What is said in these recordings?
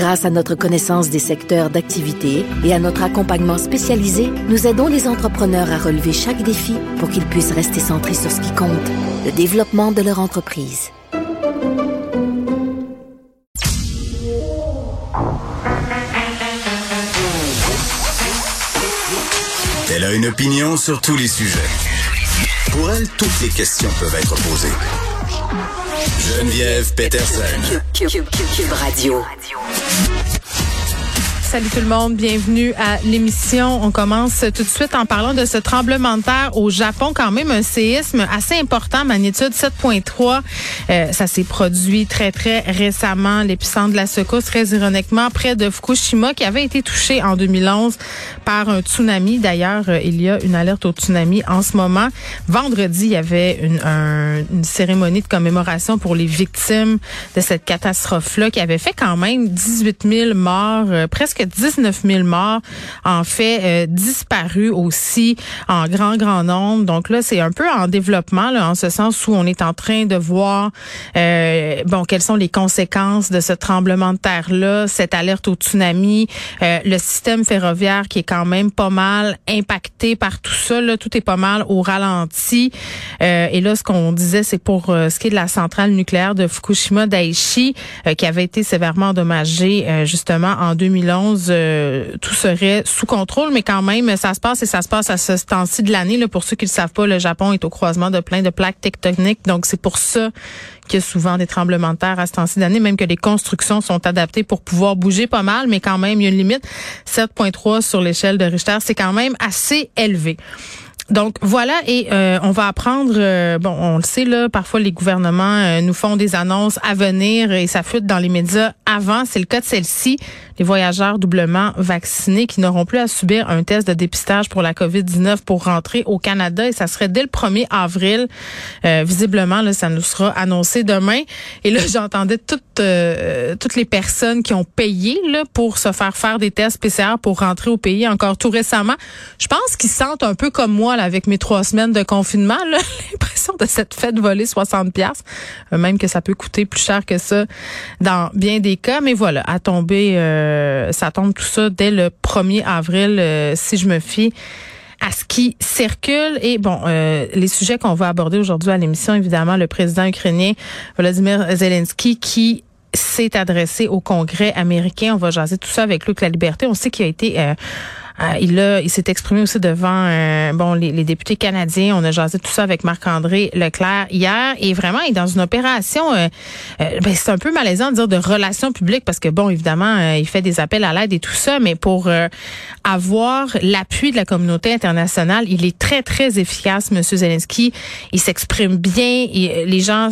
Grâce à notre connaissance des secteurs d'activité et à notre accompagnement spécialisé, nous aidons les entrepreneurs à relever chaque défi pour qu'ils puissent rester centrés sur ce qui compte, le développement de leur entreprise. Elle a une opinion sur tous les sujets. Pour elle, toutes les questions peuvent être posées. Geneviève Peterson. Cube Radio. Salut tout le monde, bienvenue à l'émission. On commence tout de suite en parlant de ce tremblement de terre au Japon, quand même un séisme assez important, magnitude 7.3. Euh, ça s'est produit très très récemment, l'épicentre de la secousse, très ironiquement, près de Fukushima, qui avait été touché en 2011 par un tsunami. D'ailleurs, euh, il y a une alerte au tsunami en ce moment. Vendredi, il y avait une, un, une cérémonie de commémoration pour les victimes de cette catastrophe-là, qui avait fait quand même 18 000 morts, euh, presque 19 000 morts, en fait, euh, disparus aussi en grand, grand nombre. Donc là, c'est un peu en développement, là, en ce sens où on est en train de voir, euh, bon, quelles sont les conséquences de ce tremblement de terre-là, cette alerte au tsunami, euh, le système ferroviaire qui est quand même pas mal impacté par tout ça. Là, tout est pas mal au ralenti. Euh, et là, ce qu'on disait, c'est pour euh, ce qui est de la centrale nucléaire de Fukushima Daiichi, euh, qui avait été sévèrement endommagée justement en 2011 euh, tout serait sous contrôle, mais quand même, ça se passe et ça se passe à ce temps-ci de l'année. Pour ceux qui le savent pas, le Japon est au croisement de plein de plaques tectoniques, donc c'est pour ça qu'il y a souvent des tremblements de terre à ce temps-ci d'année, même que les constructions sont adaptées pour pouvoir bouger pas mal, mais quand même, il y a une limite. 7.3 sur l'échelle de Richter, c'est quand même assez élevé. Donc voilà, et euh, on va apprendre, euh, bon, on le sait là, parfois les gouvernements euh, nous font des annonces à venir et ça fuite dans les médias avant. C'est le cas de celle-ci, les voyageurs doublement vaccinés qui n'auront plus à subir un test de dépistage pour la COVID-19 pour rentrer au Canada et ça serait dès le 1er avril. visiblement, là, ça nous sera annoncé demain. Et là, j'entendais toutes toutes les personnes qui ont payé là pour se faire faire des tests PCR pour rentrer au pays encore tout récemment. Je pense qu'ils sentent un peu comme moi avec mes trois semaines de confinement, l'impression de cette fête volée 60 pièces, même que ça peut coûter plus cher que ça dans bien des cas. Mais voilà, à tomber, euh, ça tombe tout ça dès le 1er avril, euh, si je me fie à ce qui circule. Et bon, euh, les sujets qu'on va aborder aujourd'hui à l'émission, évidemment, le président ukrainien Volodymyr Zelensky qui s'est adressé au Congrès américain. On va jaser tout ça avec Luc La Liberté. On sait qu'il a été il a, il s'est exprimé aussi devant euh, bon les, les, députés canadiens. On a jasé tout ça avec Marc-André Leclerc hier et vraiment il est dans une opération. Euh, ben, c'est un peu malaisant de dire de relations publiques parce que bon évidemment il fait des appels à l'aide et tout ça, mais pour avoir l'appui de la communauté internationale, il est très très efficace, Monsieur Zelensky. Il s'exprime bien. Et les gens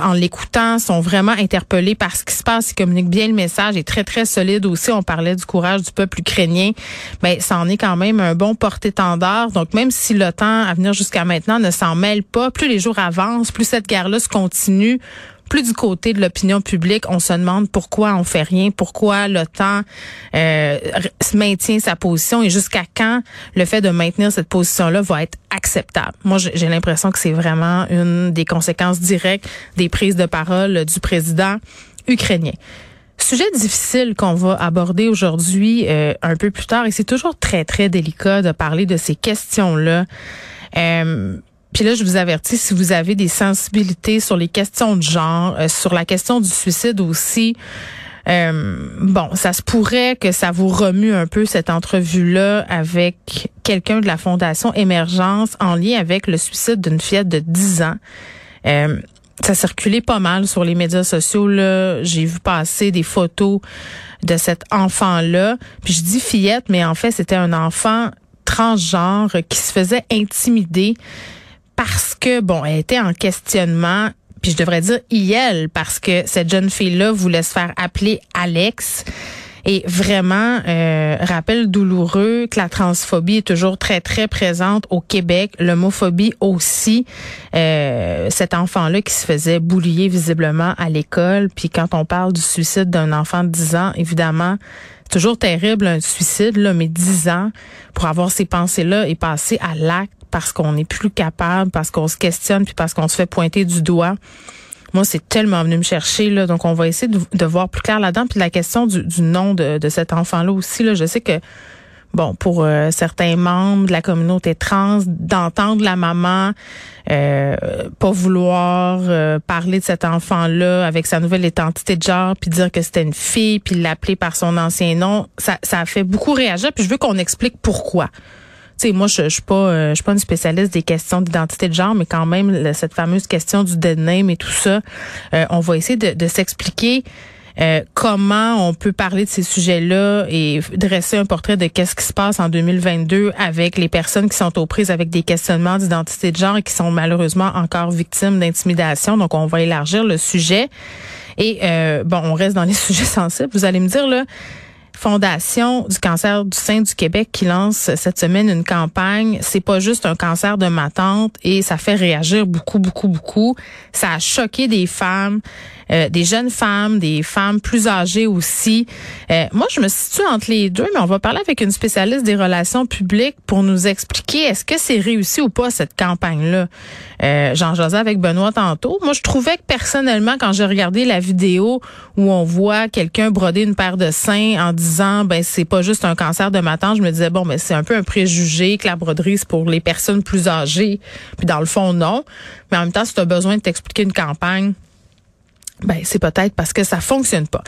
en, l'écoutant sont vraiment interpellés par ce qui se passe. Il communique bien le message. Il est très très solide aussi. On parlait du courage du peuple ukrainien. Ça en est quand même un bon porte-étendard. Donc, même si temps à venir jusqu'à maintenant ne s'en mêle pas, plus les jours avancent, plus cette guerre-là se continue, plus du côté de l'opinion publique, on se demande pourquoi on fait rien, pourquoi l'OTAN euh, maintient sa position et jusqu'à quand le fait de maintenir cette position-là va être acceptable. Moi, j'ai l'impression que c'est vraiment une des conséquences directes des prises de parole du président ukrainien. Sujet difficile qu'on va aborder aujourd'hui euh, un peu plus tard et c'est toujours très très délicat de parler de ces questions-là. Euh, puis là, je vous avertis, si vous avez des sensibilités sur les questions de genre, euh, sur la question du suicide aussi, bon, ça se pourrait que ça vous remue un peu cette entrevue-là avec quelqu'un de la Fondation Émergence en lien avec le suicide d'une fillette de 10 ans ça circulait pas mal sur les médias sociaux. Là. J'ai vu passer des photos de cet enfant-là. Puis je dis fillette, mais en fait, c'était un enfant transgenre qui se faisait intimider parce que, bon, elle était en questionnement. Puis je devrais dire IL parce que cette jeune fille-là voulait se faire appeler Alex. Et vraiment, euh, rappel douloureux que la transphobie est toujours très, très présente au Québec. L'homophobie aussi. Euh, cet enfant-là qui se faisait boulier visiblement à l'école. Puis quand on parle du suicide d'un enfant de 10 ans, évidemment, toujours terrible un suicide, là, mais 10 ans pour avoir ces pensées-là et passer à l'acte parce qu'on n'est plus capable, parce qu'on se questionne, puis parce qu'on se fait pointer du doigt. Moi, c'est tellement venu me chercher, là. Donc, on va essayer de, voir plus clair là-dedans. Puis la question du, nom de, de cet enfant-là aussi, là, je sais que bon, pour euh, certains membres de la communauté trans, d'entendre la maman euh, pas vouloir euh, parler de cet enfant-là avec sa nouvelle identité de genre, puis dire que c'était une fille, puis l'appeler par son ancien nom, ça, ça a fait beaucoup réagir. Puis je veux qu'on explique pourquoi sais, moi, je, suis pas, euh, je suis pas une spécialiste des questions d'identité de genre, mais quand même, cette fameuse question du dead name et tout ça, euh, on va essayer de, de s'expliquer. Euh, comment on peut parler de ces sujets-là et dresser un portrait de qu'est-ce qui se passe en 2022 avec les personnes qui sont aux prises avec des questionnements d'identité de genre et qui sont malheureusement encore victimes d'intimidation. Donc, on va élargir le sujet. Et bon, on reste dans les sujets sensibles. Vous allez me dire là, Fondation du cancer du sein du Québec qui lance cette semaine une campagne. C'est pas juste un cancer de ma tante et ça fait réagir beaucoup, beaucoup, beaucoup. Ça a choqué des femmes. Euh, des jeunes femmes, des femmes plus âgées aussi. Euh, moi, je me situe entre les deux, mais on va parler avec une spécialiste des relations publiques pour nous expliquer est-ce que c'est réussi ou pas cette campagne-là. Euh, J'en avec Benoît tantôt. Moi, je trouvais que personnellement, quand j'ai regardé la vidéo où on voit quelqu'un broder une paire de seins en disant ben c'est pas juste un cancer de ma je me disais bon mais c'est un peu un préjugé que la broderie c'est pour les personnes plus âgées. Puis dans le fond non, mais en même temps si tu as besoin de t'expliquer une campagne ben, c'est peut-être parce que ça fonctionne pas.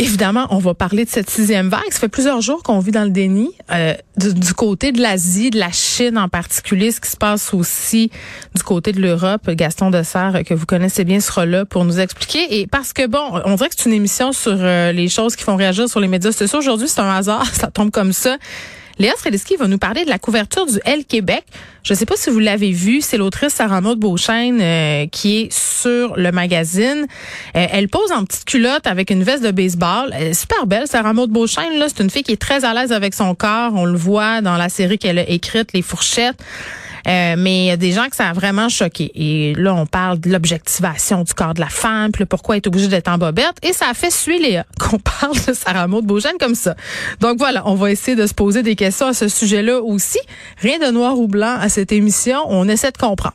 Évidemment, on va parler de cette sixième vague. Ça fait plusieurs jours qu'on vit dans le déni. Euh, du, côté de l'Asie, de la Chine en particulier, ce qui se passe aussi du côté de l'Europe. Gaston Dessert, que vous connaissez bien, sera là pour nous expliquer. Et parce que, bon, on dirait que c'est une émission sur euh, les choses qui font réagir sur les médias sociaux. Aujourd'hui, c'est un hasard, ça tombe comme ça. Léa Streliski va nous parler de la couverture du L Québec. Je ne sais pas si vous l'avez vu, c'est l'autrice Sarah Maud Beauchesne euh, qui est sur le magazine. Euh, elle pose en petite culotte avec une veste de baseball. Elle est super belle, Sarah Maud Beauchesne. Là, c'est une fille qui est très à l'aise avec son corps. On le voit dans la série qu'elle a écrite, Les Fourchettes. Euh, mais il y a des gens que ça a vraiment choqué. Et là, on parle de l'objectivation du corps de la femme, puis pourquoi être obligé d'être en bobette. Et ça a fait suer Léa qu'on parle de Sarah Maud Beaujeune comme ça. Donc voilà, on va essayer de se poser des questions à ce sujet-là aussi. Rien de noir ou blanc à cette émission. On essaie de comprendre.